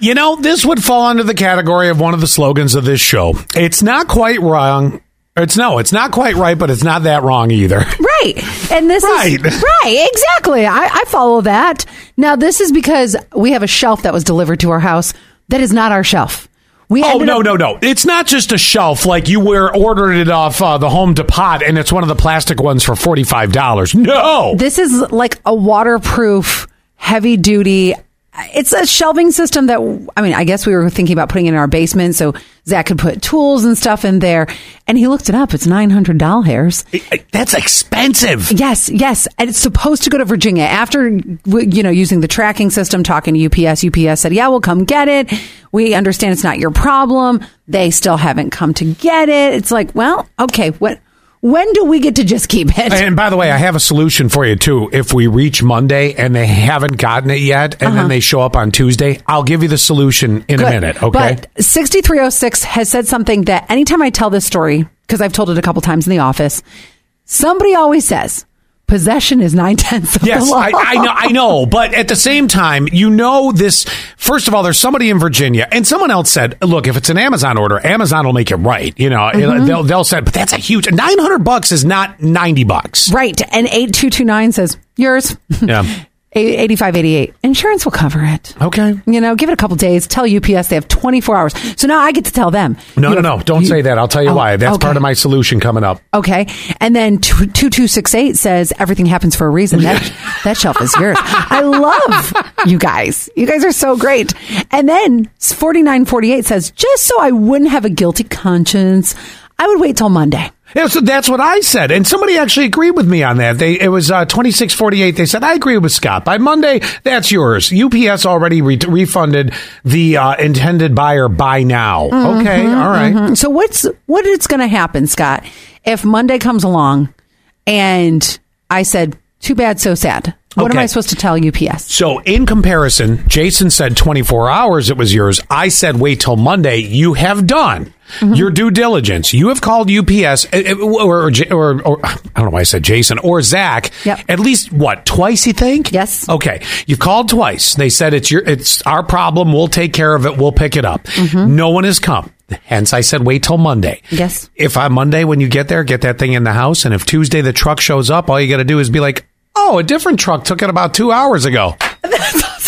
You know, this would fall under the category of one of the slogans of this show. It's not quite wrong. It's no, it's not quite right, but it's not that wrong either. Right. And this Right. is right, exactly. I, I follow that. Now this is because we have a shelf that was delivered to our house that is not our shelf. We Oh no up- no no! It's not just a shelf like you were ordered it off uh, the Home Depot, and it's one of the plastic ones for forty five dollars. No, This is like a waterproof, heavy duty. It's a shelving system that I mean, I guess we were thinking about putting it in our basement so Zach could put tools and stuff in there. And he looked it up. It's nine hundred dollars. that's expensive. Yes, yes, and it's supposed to go to Virginia after you know using the tracking system. Talking to UPS, UPS said, "Yeah, we'll come get it. We understand it's not your problem. They still haven't come to get it. It's like, well, okay, what? When do we get to just keep it? And by the way, I have a solution for you too. If we reach Monday and they haven't gotten it yet, and then they show up on Tuesday, I'll give you the solution in a Uh-huh. Minute. Okay. But 6306 has said something that anytime I tell this story, because I've told it a couple times in the office, somebody always says, possession is nine tenths of the Yes, law. I, I know, I know, but at the same time, you know this. First of all, there's somebody in Virginia, and someone else said, "Look, if it's an Amazon order, Amazon will make it right." You know, Mm-hmm. they'll they'll say, "But that's a huge nine hundred bucks is not ninety bucks." Right. And 8229 says, yours. Yeah. 8588. Insurance will cover it. Okay. You know, give it a couple days. Tell UPS they have 24 hours. So now I get to tell them. No, no, no! Don't you- say that. I'll tell you Oh, why. That's okay. part of my solution coming up. Okay. And then 2268 says everything happens for a reason. That, that shelf is yours. I love you guys. You guys are so great. And then 4948 says, just so I wouldn't have a guilty conscience, I would wait till Monday. Yeah, so that's what I said, and somebody actually agreed with me on that. They it was uh, twenty six forty eight. They said I agree with Scott. By Monday, that's yours. UPS already re- refunded the uh, intended buyer by now. Okay, all right. So what's what is going to happen, Scott, if Monday comes along and I said, too bad, so sad? What am I supposed to tell UPS? So in comparison, Jason said 24 hours it was yours. I said wait till Monday. You have done mm-hmm. your due diligence. You have called UPS uh, eh, eh, or, or, or, or I don't know why I said Jason or Zach. Yep. At least what twice? You think? Yes. Okay. You've called twice. They said it's your it's our problem. We'll take care of it. We'll pick it up. Mm-hmm. No one has come. Hence, I said wait till Monday. Yes. If on Monday when you get there, get that thing in the house, and if Tuesday the truck shows up, all you got to do is be like, "Oh, a different truck took it about two hours ago."